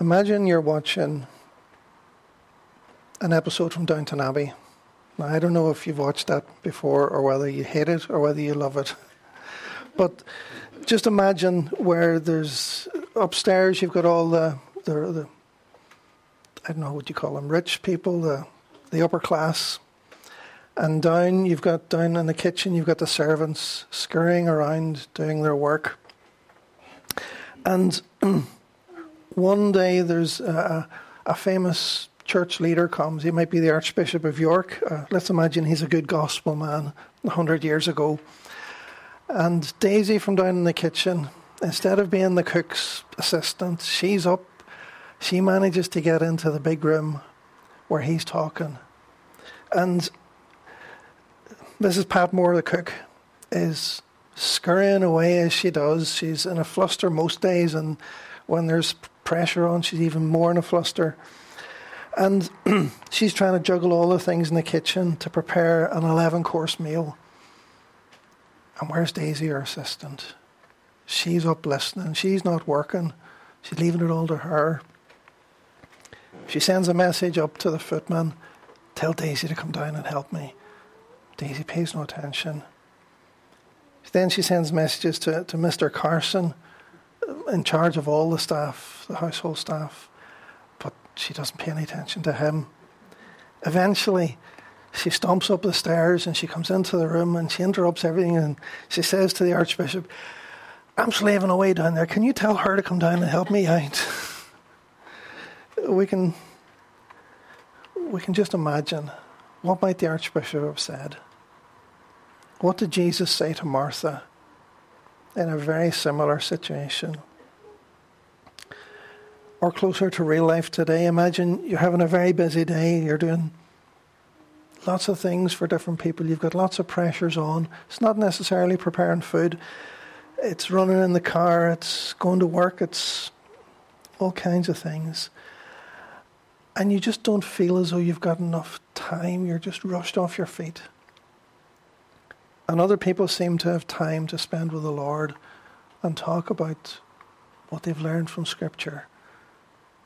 Imagine you're watching an episode from Downton Abbey. Now, I don't know if you've watched that before or whether you hate it or whether you love it. But just imagine where there's upstairs, you've got all the, the, the I don't know what you call them, rich people, the, the upper class. And down, you've got down in the kitchen, you've got the servants scurrying around doing their work. And one day there's a, a famous church leader comes. He might be the Archbishop of York. Uh, let's imagine he's a good gospel man a hundred years ago. And Daisy from down in the kitchen, instead of being the cook's assistant, she's up. She manages to get into the big room where he's talking. And Mrs. Patmore, the cook, is scurrying away as she does. She's in a fluster most days, and when there's pressure on, she's even more in a fluster. And she's trying to juggle all the things in the kitchen to prepare an 11 course meal. And where's Daisy, her assistant? She's up listening. She's not working. She's leaving it all to her. She sends a message up to the footman Tell Daisy to come down and help me. Daisy pays no attention. Then she sends messages to, to Mr. Carson, in charge of all the staff, the household staff, but she doesn't pay any attention to him. Eventually, she stomps up the stairs and she comes into the room and she interrupts everything and she says to the Archbishop, I'm slaving away down there. Can you tell her to come down and help me out? we can we can just imagine what might the Archbishop have said. What did Jesus say to Martha in a very similar situation? Or closer to real life today, imagine you're having a very busy day, you're doing lots of things for different people, you've got lots of pressures on. It's not necessarily preparing food, it's running in the car, it's going to work, it's all kinds of things. And you just don't feel as though you've got enough time, you're just rushed off your feet. And other people seem to have time to spend with the Lord and talk about what they've learned from Scripture.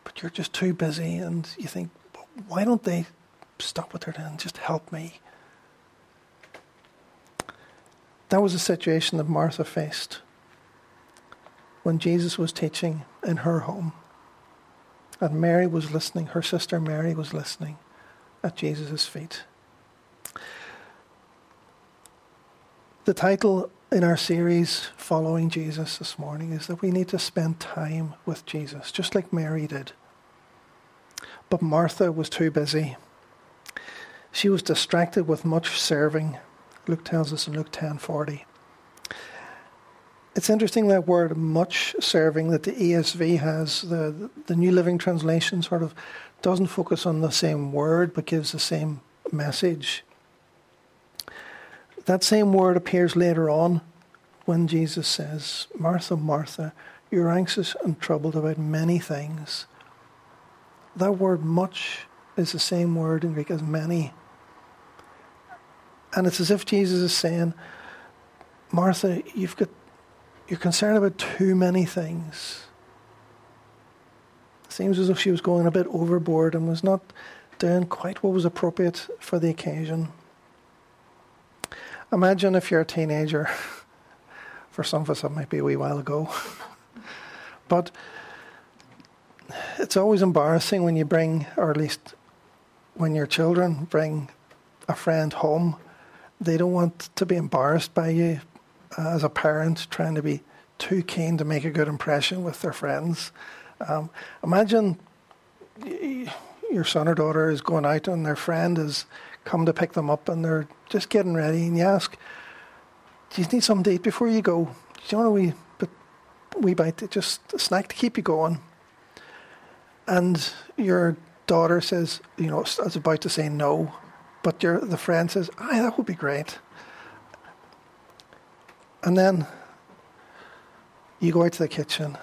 But you're just too busy, and you think, why don't they stop what they're doing and just help me? That was a situation that Martha faced when Jesus was teaching in her home. And Mary was listening, her sister Mary was listening at Jesus' feet. The title in our series, Following Jesus, this morning is that we need to spend time with Jesus, just like Mary did. But Martha was too busy. She was distracted with much serving. Luke tells us in Luke 10:40. It's interesting that word much serving that the ESV has, the, the New Living Translation sort of doesn't focus on the same word but gives the same message. That same word appears later on when Jesus says, Martha, Martha, you're anxious and troubled about many things. That word much is the same word in Greek as many. And it's as if Jesus is saying, Martha, you've got you're concerned about too many things. It seems as if she was going a bit overboard and was not doing quite what was appropriate for the occasion. Imagine if you're a teenager. For some of us, that might be a wee while ago. but it's always embarrassing when you bring, or at least when your children bring a friend home. They don't want to be embarrassed by you as a parent trying to be too keen to make a good impression with their friends. Um, imagine your son or daughter is going out and their friend has come to pick them up and they're just getting ready, and you ask, "Do you need something to eat before you go? Do you want a wee bit, wee bite, just a snack to keep you going?" And your daughter says, "You know, I was about to say no, but your the friend says, "Aye, that would be great." And then you go out to the kitchen,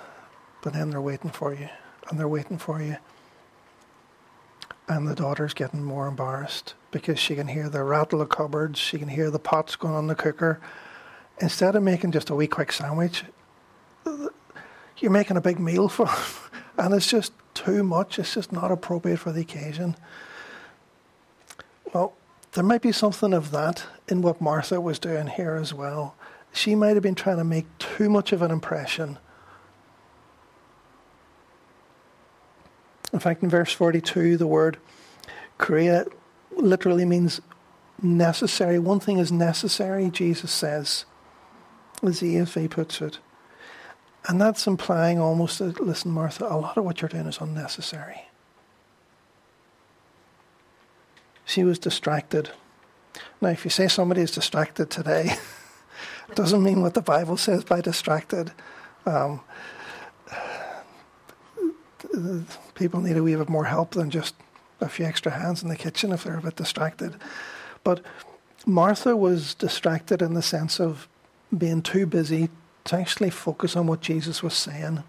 but then they're waiting for you, and they're waiting for you. And the daughter's getting more embarrassed because she can hear the rattle of cupboards, she can hear the pots going on the cooker. Instead of making just a wee quick sandwich, you're making a big meal for them. And it's just too much. It's just not appropriate for the occasion. Well, there might be something of that in what Martha was doing here as well. She might have been trying to make too much of an impression. In fact, in verse 42, the word chreia literally means necessary. One thing is necessary, Jesus says, as the ESV puts it. And that's implying almost that, listen, Martha, a lot of what you're doing is unnecessary. She was distracted. Now, if you say somebody is distracted today, it doesn't mean what the Bible says by distracted. Um, people need a wee bit more help than just a few extra hands in the kitchen if they're a bit distracted. But Martha was distracted in the sense of being too busy to actually focus on what Jesus was saying.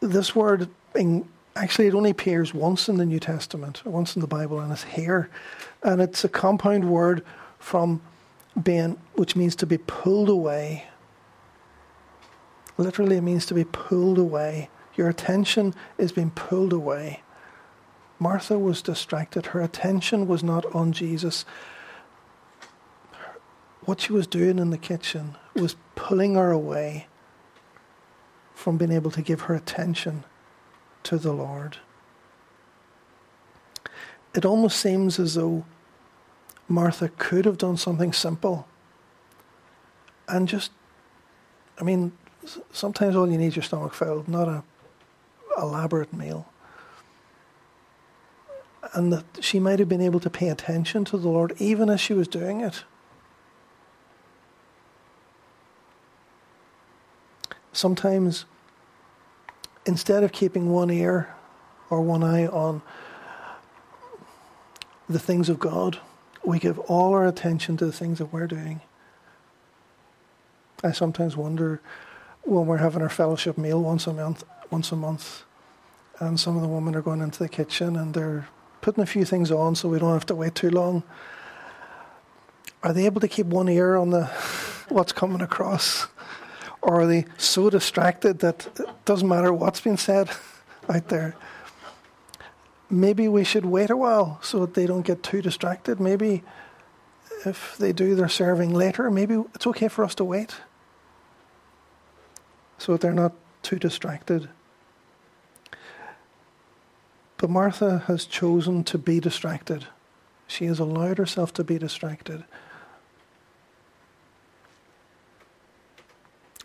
This word, in, actually, it only appears once in the New Testament, once in the Bible, and it's here. And it's a compound word from being, which means to be pulled away. Literally, it means to be pulled away. Your attention is being pulled away. Martha was distracted. Her attention was not on Jesus. What she was doing in the kitchen was pulling her away from being able to give her attention to the Lord. It almost seems as though Martha could have done something simple and just, I mean, sometimes all you need is your stomach filled, not a elaborate meal and that she might have been able to pay attention to the Lord even as she was doing it. Sometimes, instead of keeping one ear or one eye on the things of God, we give all our attention to the things that we're doing. I sometimes wonder when we're having our fellowship meal once a month, once a month, and some of the women are going into the kitchen and they're putting a few things on so we don't have to wait too long. Are they able to keep one ear on the what's coming across? Or are they so distracted that it doesn't matter what's being said out there? Maybe we should wait a while so that they don't get too distracted. Maybe if they do their serving later, maybe it's okay for us to wait so that they're not too distracted. But Martha has chosen to be distracted. She has allowed herself to be distracted.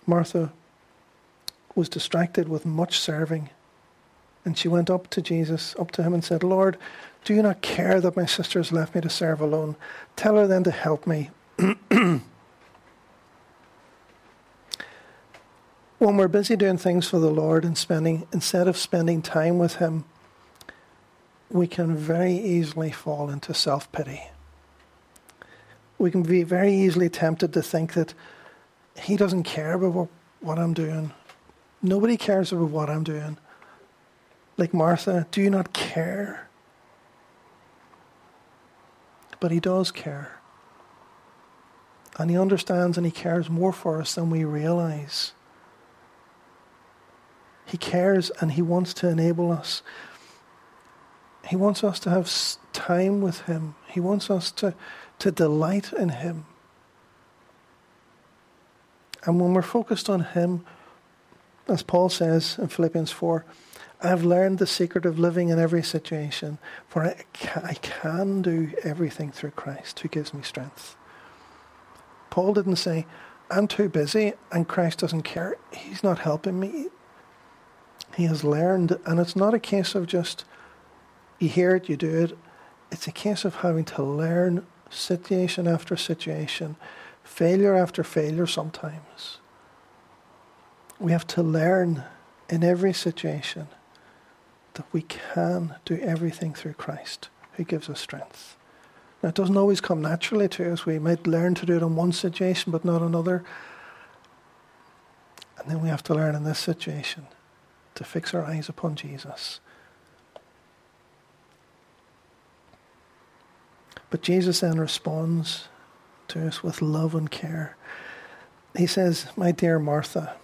Martha was distracted with much serving. And she went up to Jesus, up to him, and said, Lord, do you not care that my sister has left me to serve alone? Tell her then to help me. when we're busy doing things for the Lord and spending, instead of spending time with Him, we can very easily fall into self pity. We can be very easily tempted to think that he doesn't care about what, I'm doing. Nobody cares about what I'm doing. Like Martha, do you not care? But he does care. And he understands and he cares more for us than we realize. He cares and he wants to enable us he wants us to have time with Him. He wants us to, to delight in Him. And when we're focused on Him, as Paul says in Philippians 4, I have learned the secret of living in every situation, for I can, I can do everything through Christ who gives me strength. Paul didn't say, I'm too busy and Christ doesn't care. He's not helping me. He has learned, and it's not a case of just you hear it, you do it. It's a case of having to learn situation after situation, failure after failure sometimes. We have to learn in every situation that we can do everything through Christ who gives us strength. Now, it doesn't always come naturally to us. We might learn to do it in one situation but not another. And then we have to learn in this situation to fix our eyes upon Jesus But Jesus then responds to us with love and care. He says, My dear Martha,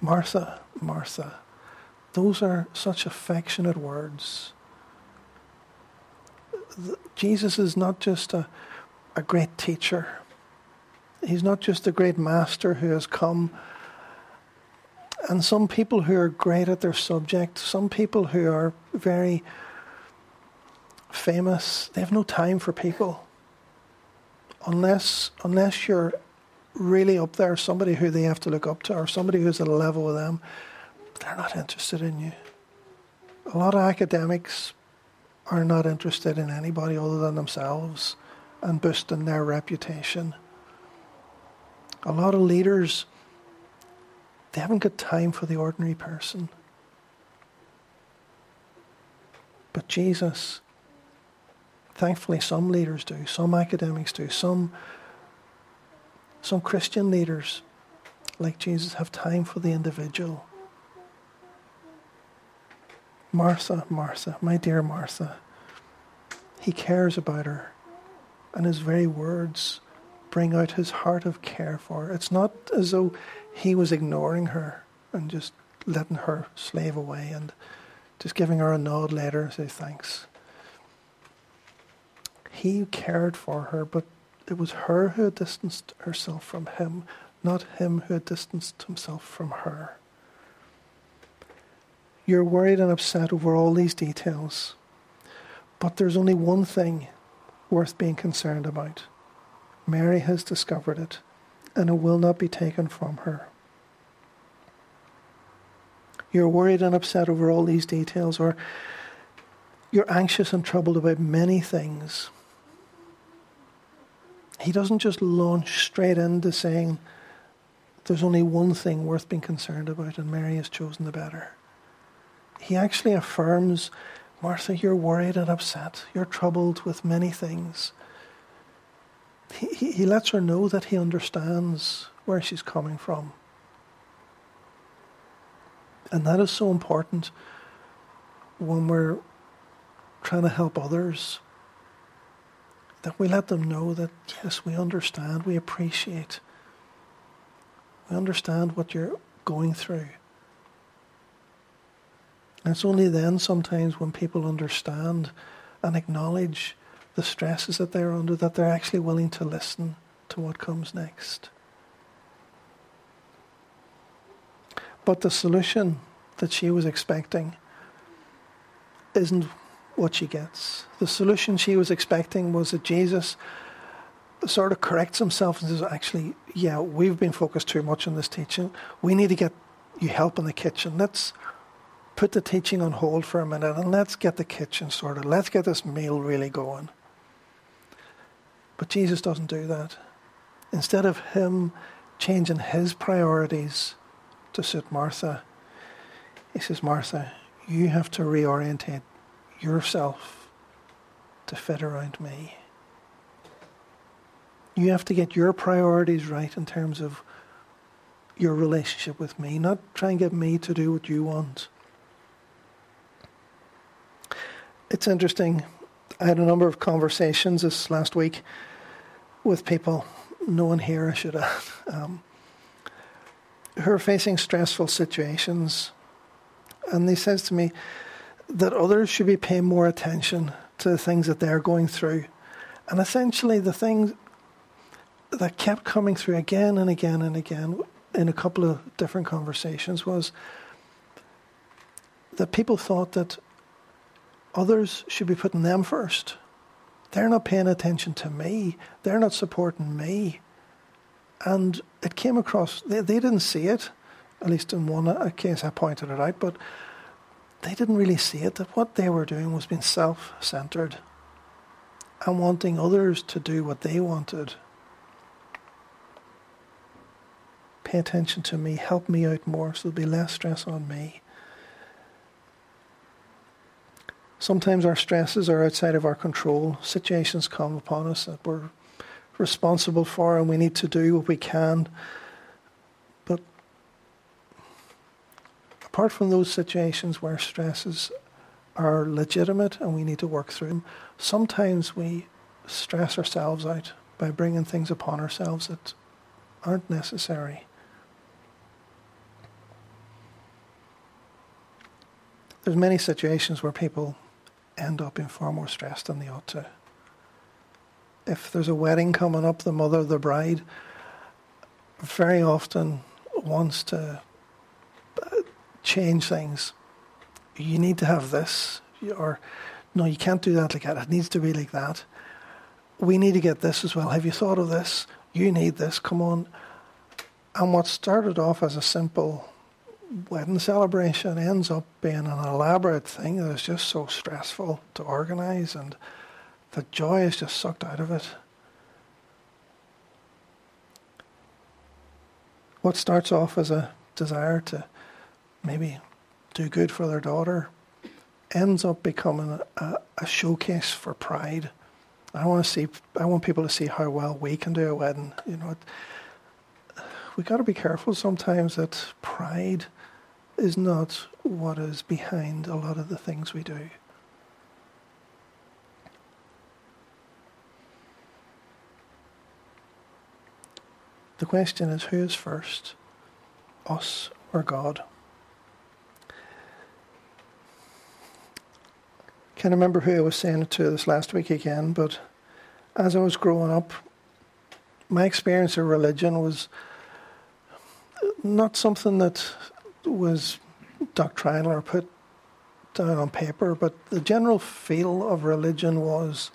Martha, Martha. Those are such affectionate words. Jesus is not just a, a great teacher. He's not just a great master who has come. And some people who are great at their subject, some people who are very famous, they have no time for people. Unless, unless you're really up there, somebody who they have to look up to, or somebody who's at a level with them, they're not interested in you. A lot of academics are not interested in anybody other than themselves and boosting their reputation. A lot of leaders, they haven't got time for the ordinary person. But Jesus, thankfully, some leaders do, some academics do, some, some Christian leaders, like Jesus, have time for the individual. Martha, Martha, my dear Martha. He cares about her, and his very words bring out his heart of care for her. It's not as though he was ignoring her and just letting her slave away and just giving her a nod later and say thanks. He cared for her, but it was her who had distanced herself from him, not him who had distanced himself from her. You're worried and upset over all these details. But there's only one thing worth being concerned about. Mary has discovered it, and it will not be taken from her. You're worried and upset over all these details, or you're anxious and troubled about many things. He doesn't just launch straight into saying, There's only one thing worth being concerned about, and Mary has chosen the better he actually affirms, Martha, you're worried and upset. You're troubled with many things. He, he, he lets her know that he understands where she's coming from. And that is so important when we're trying to help others. That we let them know that, yes, we understand, we appreciate, we understand what you're going through. And it's only then, sometimes, when people understand and acknowledge the stresses that they're under, that they're actually willing to listen to what comes next. But the solution that she was expecting isn't what she gets. The solution she was expecting was that Jesus sort of corrects himself and says, actually, yeah, we've been focused too much on this teaching. We need to get you help in the kitchen. Let's put the teaching on hold for a minute and let's get the kitchen sorted. Let's get this meal really going. But Jesus doesn't do that. Instead of him changing his priorities to suit Martha, he says, Martha, you have to reorientate yourself to fit around me. You have to get your priorities right in terms of your relationship with me, not try and get me to do what you want. it's interesting. I had a number of conversations this last week with people, no one here I should add, um, who are facing stressful situations. And they says to me that others should be paying more attention to the things that they're going through. And essentially the things that kept coming through again and again and again in a couple of different conversations was that people thought that Others should be putting them first. They're not paying attention to me. They're not supporting me. And it came across, they, they didn't see it, at least in one case I pointed it out, but they didn't really see it, that what they were doing was being self centered and wanting others to do what they wanted. Pay attention to me, help me out more so there'll be less stress on me. Sometimes our stresses are outside of our control. Situations come upon us that we're responsible for, and we need to do what we can. Apart from those situations where stresses are legitimate and we need to work through them, sometimes we stress ourselves out by bringing things upon ourselves that aren't necessary. there's many situations where people end up in far more stress than they ought to. If there's a wedding coming up, the mother, the bride, very often wants to change things. You need to have this, or no, you can't do that like that. It needs to be like that. We need to get this as well. Have you thought of this? You need this. Come on. And what started off as a simple wedding celebration ends up being an elaborate thing that is just so stressful to organise and the joy is just sucked out of it. What starts off as a desire to maybe do good for their daughter ends up becoming a, a showcase for pride. I want to see. I want people to see how well we can do a wedding. You know, we got to be careful sometimes that pride is not what is behind a lot of the things we do. The question is who is first, us or God? Can't remember who I was saying it to this last week again, but as I was growing up, my experience of religion was not something that was doctrinal or put down on paper, but the general feel of religion was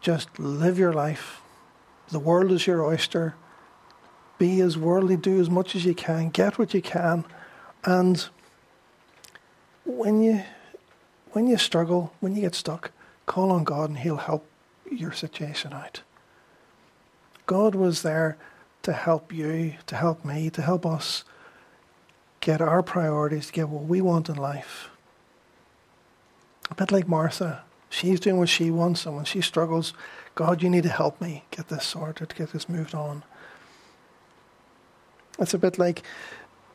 just live your life. The world is your oyster. Be as worldly, do as much as you can, get what you can, and when you when you struggle, when you get stuck, call on God and He'll help your situation out. God was there to help you, to help me, to help us get our priorities, to get what we want in life. A bit like Martha. She's doing what she wants, and when she struggles, God, you need to help me get this sorted, get this moved on. It's a bit like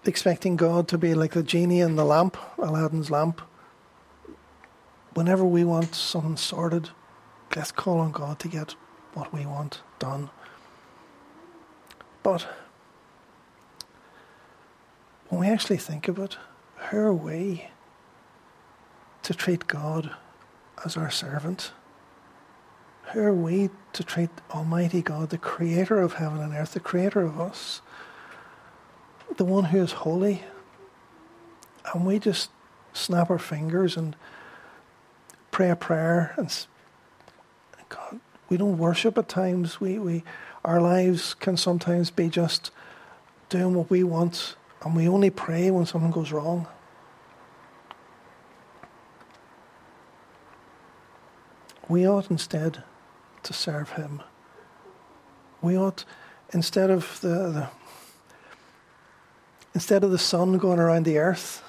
expecting God to be like the genie in the lamp, Aladdin's lamp. Whenever we want something sorted, let's call on God to get what we want done. But when we actually think of it, are we to treat God as our servant? Are we to treat Almighty God, the creator of heaven and earth, the creator of us, the one who is holy? And we just snap our fingers and pray a prayer and God, we don't worship at times. We, we our lives can sometimes be just doing what we want, and we only pray when something goes wrong. We ought instead to serve Him. We ought, instead of the, the instead of the sun going around the earth,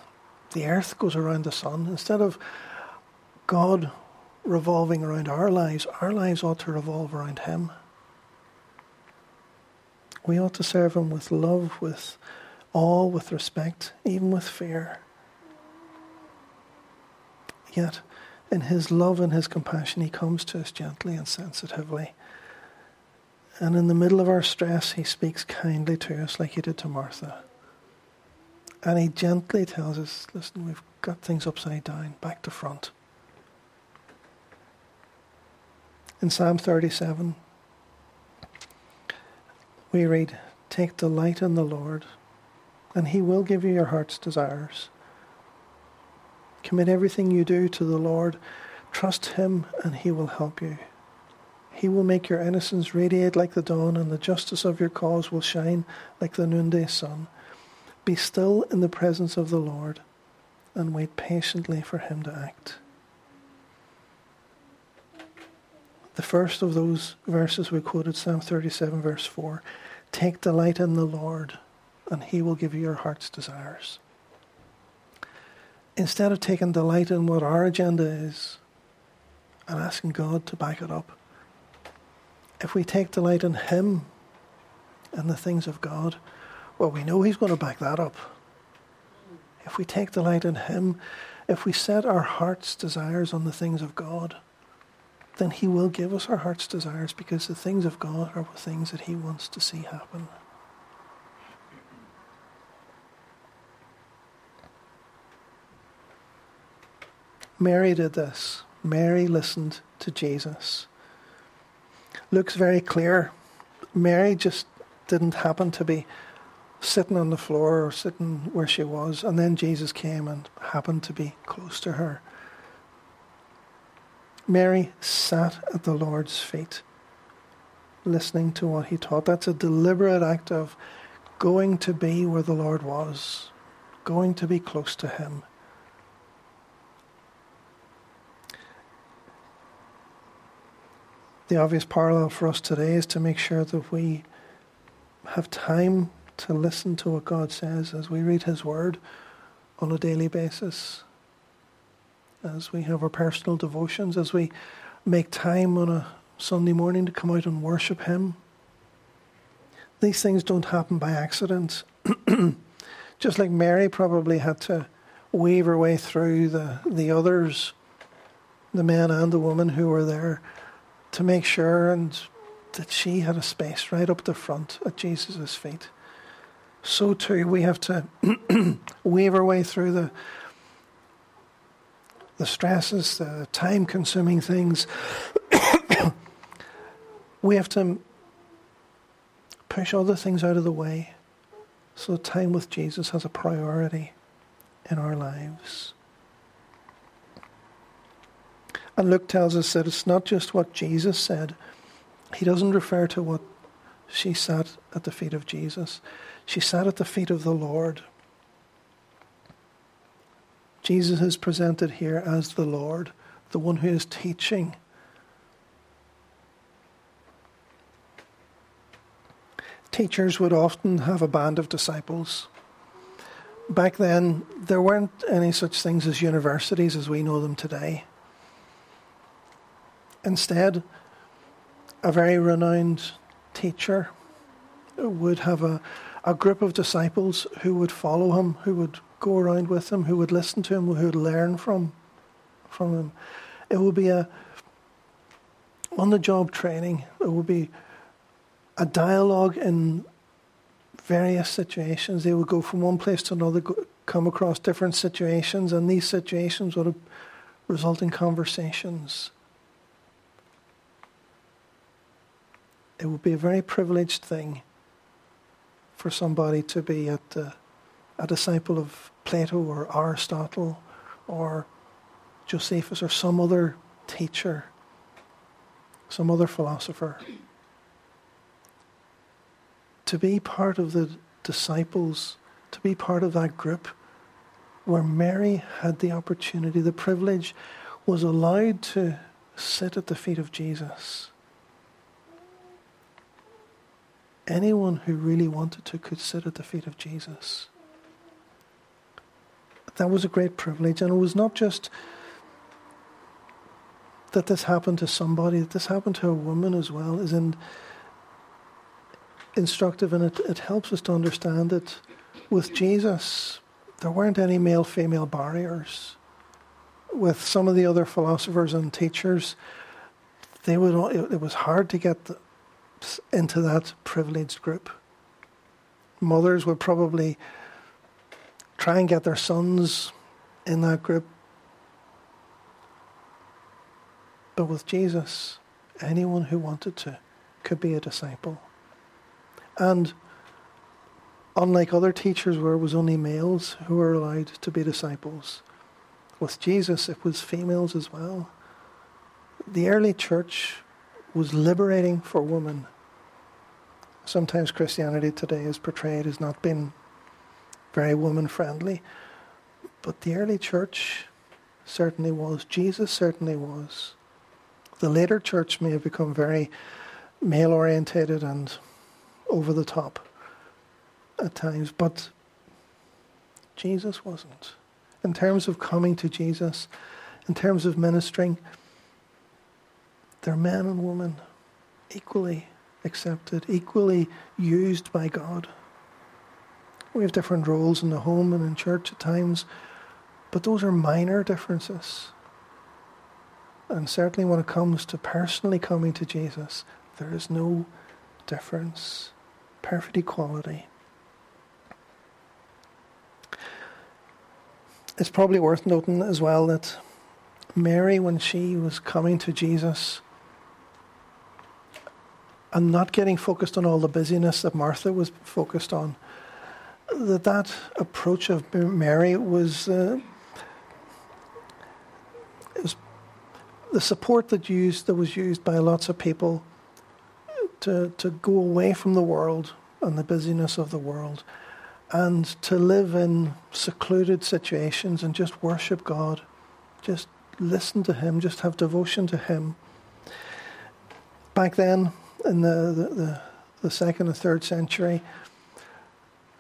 the earth goes around the sun. Instead of God revolving around our lives, our lives ought to revolve around Him. We ought to serve Him with love, with awe, with respect, even with fear. Yet, in His love and His compassion, He comes to us gently and sensitively. And in the middle of our stress, He speaks kindly to us, like He did to Martha. And He gently tells us listen, we've got things upside down, back to front. In Psalm 37, we read, Take delight in the Lord, and He will give you your heart's desires. Commit everything you do to the Lord. Trust Him, and He will help you. He will make your innocence radiate like the dawn, and the justice of your cause will shine like the noonday sun. Be still in the presence of the Lord, and wait patiently for Him to act. The first of those verses we quoted, Psalm 37, verse 4 Take delight in the Lord, and He will give you your heart's desires. Instead of taking delight in what our agenda is and asking God to back it up, if we take delight in Him and the things of God, well, we know He's going to back that up. If we take delight in Him, if we set our heart's desires on the things of God, then He will give us our heart's desires because the things of God are the things that He wants to see happen. Mary did this. Mary listened to Jesus. Luke's very clear. Mary just didn't happen to be sitting on the floor or sitting where she was, and then Jesus came and happened to be close to her. Mary sat at the Lord's feet, listening to what he taught. That's a deliberate act of going to be where the Lord was, going to be close to him. The obvious parallel for us today is to make sure that we have time to listen to what God says as we read His Word on a daily basis, as we have our personal devotions, as we make time on a Sunday morning to come out and worship Him. These things don't happen by accident. Just like Mary probably had to weave her way through the, the others, the men and the woman who were there, to make sure and that she had a space right up the front at Jesus' feet. So too we have to weave our way through the the stresses, the time consuming things. we have to push other things out of the way so time with Jesus has a priority in our lives. And Luke tells us that it's not just what Jesus said. He doesn't refer to what she sat at the feet of Jesus. She sat at the feet of the Lord. Jesus is presented here as the Lord, the one who is teaching. Teachers would often have a band of disciples. Back then, there weren't any such things as universities as we know them today. Instead, a very renowned teacher would have a, a group of disciples who would follow him, who would go around with him, who would listen to him, who would learn from, from him. It would be a on the job training, it would be a dialogue in various situations. They would go from one place to another, go, come across different situations, and these situations would result in conversations. it would be a very privileged thing for somebody to be at a disciple of Plato or Aristotle or Josephus or some other teacher, some other philosopher. To be part of the disciples, to be part of that group where Mary had the opportunity, the privilege, was allowed to sit at the feet of Jesus anyone who really wanted to could sit at the feet of Jesus. That was a great privilege, and it was not just that this happened to somebody, that this happened to a woman as well, is in, instructive and it, it helps us to understand that with Jesus, there weren't any male female barriers. With some of the other philosophers and teachers, they would, it, it was hard to get the, into that privileged group. Mothers would probably try and get their sons in that group. But with Jesus, anyone who wanted to could be a disciple. And unlike other teachers where it was only males who were allowed to be disciples, with Jesus it was females as well. The early church was liberating for women sometimes Christianity today is portrayed as not being very woman friendly. But the early church certainly was. Jesus certainly was. The later church may have become very male orientated and over the top at times, but Jesus wasn't. In terms of coming to Jesus, in terms of ministering, they're men and women equally accepted, equally used by God. We have different roles in the home and in church at times, but those are minor differences. And certainly when it comes to personally coming to Jesus, there is no difference. Perfect equality. It's probably worth noting as well that Mary, when she was coming to Jesus and not getting focused on all the busyness that Martha was focused on, that that approach of Mary was, uh, was the support that used that was used by lots of people to to go away from the world and the busyness of the world and to live in secluded situations and just worship God, just listen to Him, just have devotion to Him. Back then, in the, the, the, the second and third century,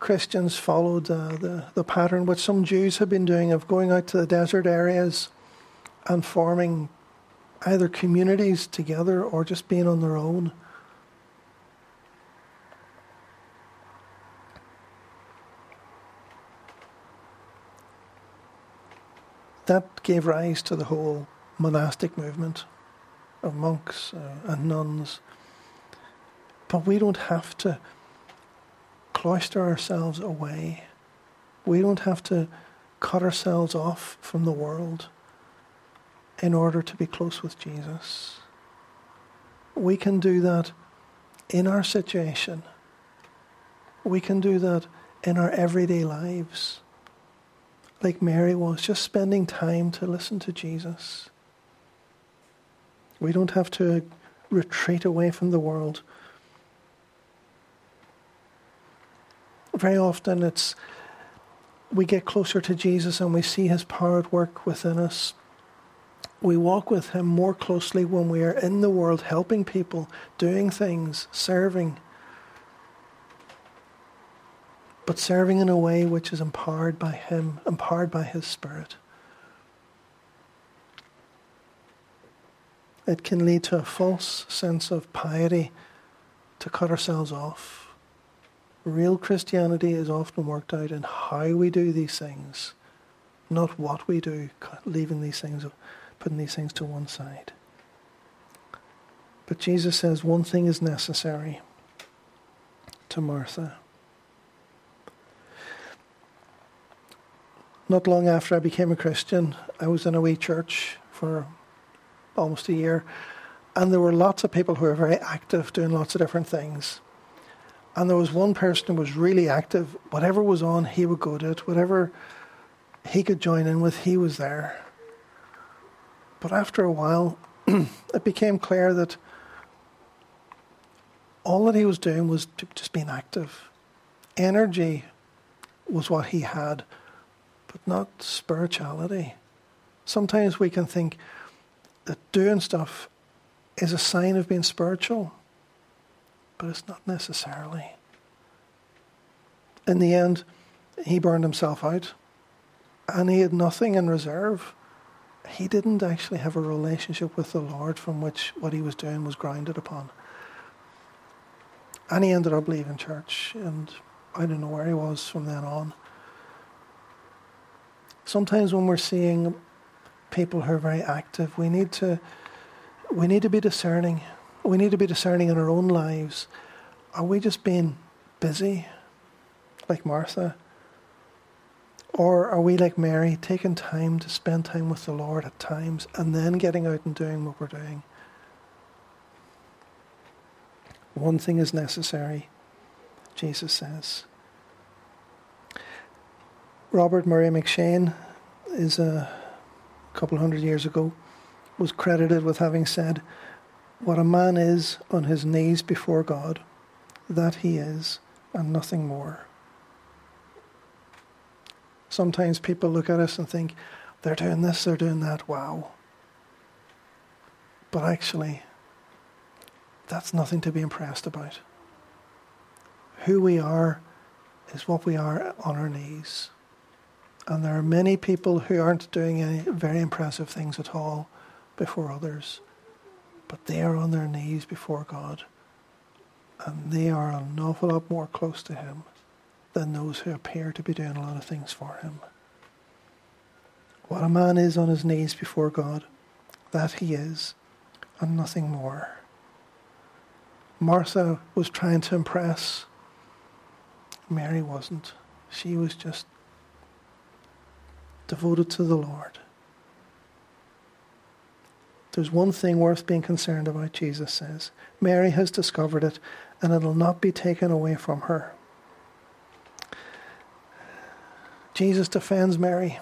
Christians followed uh, the, the pattern which some Jews had been doing of going out to the desert areas and forming either communities together or just being on their own. that gave rise to the whole monastic movement of monks uh, and nuns. But we don't have to cloister ourselves away. We don't have to cut ourselves off from the world in order to be close with Jesus. We can do that in our situation. We can do that in our everyday lives like Mary was, just spending time to listen to Jesus. We don't have to retreat away from the world. Very often it's we get closer to Jesus and we see his power at work within us. We walk with him more closely when we are in the world helping people, doing things, serving but serving in a way which is empowered by Him, empowered by His Spirit. It can lead to a false sense of piety to cut ourselves off. Real Christianity is often worked out in how we do these things, not what we do, leaving these things, putting these things to one side. But Jesus says one thing is necessary to Martha. not long after I became a Christian, I was in a wee church for almost a year, and there were lots of people who were very active, doing lots of different things. And there was one person who was really active. Whatever was on, he would go to it. Whatever he could join in with, he was there. But after a while, it became clear that all that he was doing was just being active. Energy was what he had but not spirituality. Sometimes we can think that doing stuff is a sign of being spiritual, but it's not necessarily. In the end, he burned himself out and he had nothing in reserve. He didn't actually have a relationship with the Lord from which what he was doing was grounded upon. And he ended up leaving church, and I don't know where he was from then on. Sometimes when we're seeing people who are very active, we need to we need to be discerning. We need to be discerning in our own lives. Are we just being busy, like Martha? Or are we like Mary, taking time to spend time with the Lord at times and then getting out and doing what we're doing? One thing is necessary, Jesus says. Robert Murray M'Cheyne is a couple hundred years ago was credited with having said, "What a man is on his knees before God, that he is, and nothing more." Sometimes people look at us and think, "They're doing this, they're doing that. Wow!" But actually, that's nothing to be impressed about. Who we are is what we are on our knees. And there are many people who aren't doing any very impressive things at all before others, but they are on their knees before God. And they are an awful lot more close to Him than those who appear to be doing a lot of things for Him. What a man is on his knees before God, that he is, and nothing more. Martha was trying to impress. Mary wasn't. She was just devoted to the Lord. There's one thing worth being concerned about, Jesus says. Mary has discovered it, and it'll not be taken away from her. Jesus defends Mary,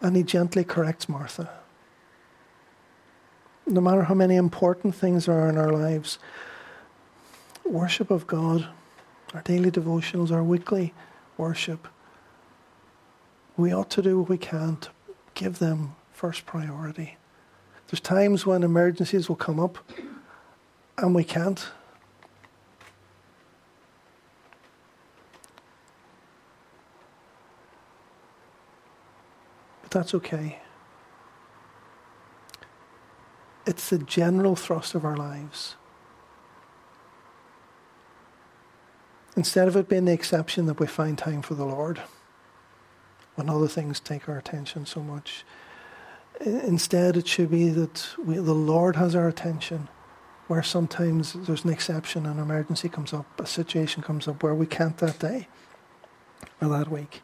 and he gently corrects Martha. No matter how many important things there are in our lives, worship of God, our daily devotionals, our weekly worship, we ought to do what we can to give them first priority. There's times when emergencies will come up and we can't. But that's okay. It's the general thrust of our lives. Instead of it being the exception that we find time for the Lord when other things take our attention so much. Instead, it should be that we, the Lord has our attention, where sometimes there's an exception, an emergency comes up, a situation comes up where we can't that day or that week.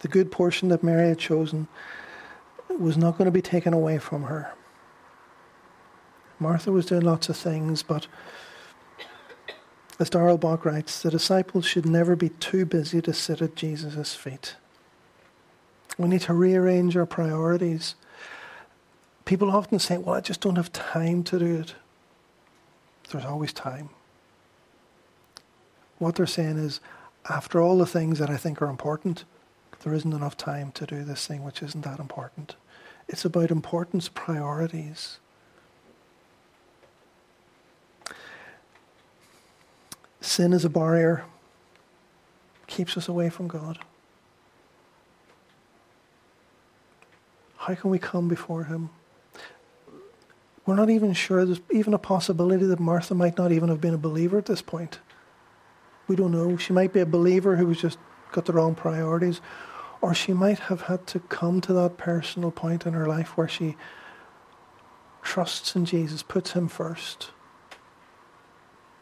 The good portion that Mary had chosen was not going to be taken away from her. Martha was doing lots of things, but as Darrell Bock writes, the disciples should never be too busy to sit at Jesus' feet. We need to rearrange our priorities. People often say, Well, I just don't have time to do it. There's always time. What they're saying is, after all the things that I think are important, there isn't enough time to do this thing which isn't that important. It's about importance priorities. Sin is a barrier, keeps us away from God. How can we come before Him? We're not even sure there's even a possibility that Martha might not even have been a believer at this point. We don't know. She might be a believer who was just got the wrong priorities, or she might have had to come to that personal point in her life where she trusts in Jesus, puts Him first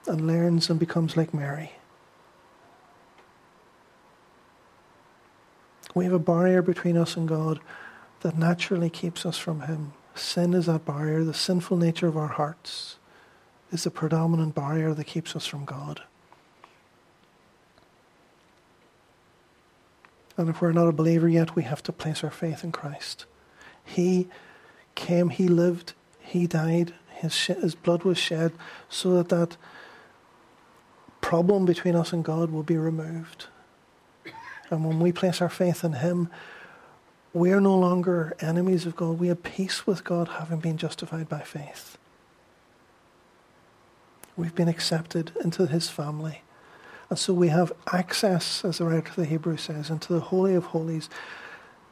and learns and becomes like Mary. We have a barrier between us and God that naturally keeps us from Him. Sin is that barrier. The sinful nature of our hearts is the predominant barrier that keeps us from God. And if we're not a believer yet, we have to place our faith in Christ. He came, He lived, He died, His, his blood was shed so that that problem between us and God will be removed. And when we place our faith in Him, we are no longer enemies of God. We have peace with God, having been justified by faith. We've been accepted into His family. And so we have access, as the writer of the Hebrew says, into the Holy of Holies.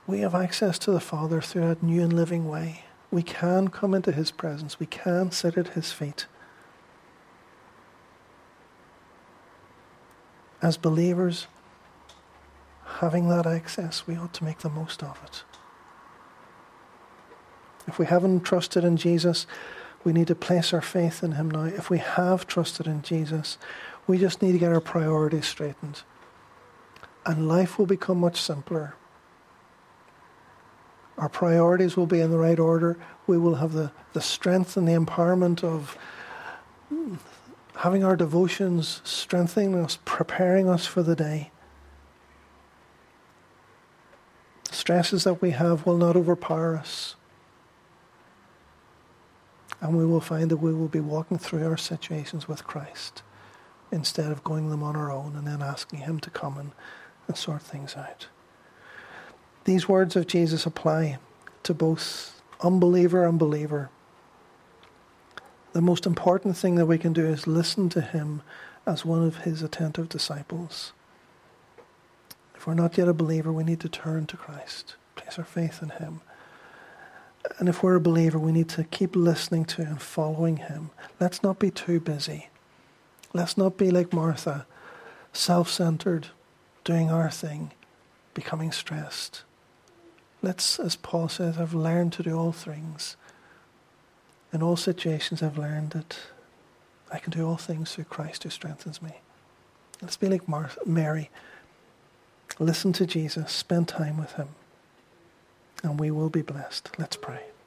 We have access to the Father through that new and living way. We can come into His presence. We can sit at His feet. as believers, having that access, we ought to make the most of it. If we haven't trusted in Jesus, we need to place our faith in Him now. If we have trusted in Jesus, we just need to get our priorities straightened. And life will become much simpler. Our priorities will be in the right order. We will have the, the strength and the empowerment of having our devotions strengthening us, preparing us for the day. The stresses that we have will not overpower us. And we will find that we will be walking through our situations with Christ instead of going them on our own and then asking Him to come and, and sort things out. These words of Jesus apply to both unbeliever and believer the most important thing that we can do is listen to him as one of his attentive disciples. If we're not yet a believer, we need to turn to Christ, place our faith in him. And if we're a believer, we need to keep listening to and following him. Let's not be too busy. Let's not be like Martha, self centered, doing our thing, becoming stressed. Let's, as Paul says, have learned to do all things in all situations, I've learned that I can do all things through Christ who strengthens me. Let's be like Mar- Mary. Listen to Jesus, spend time with him, and we will be blessed. Let's pray.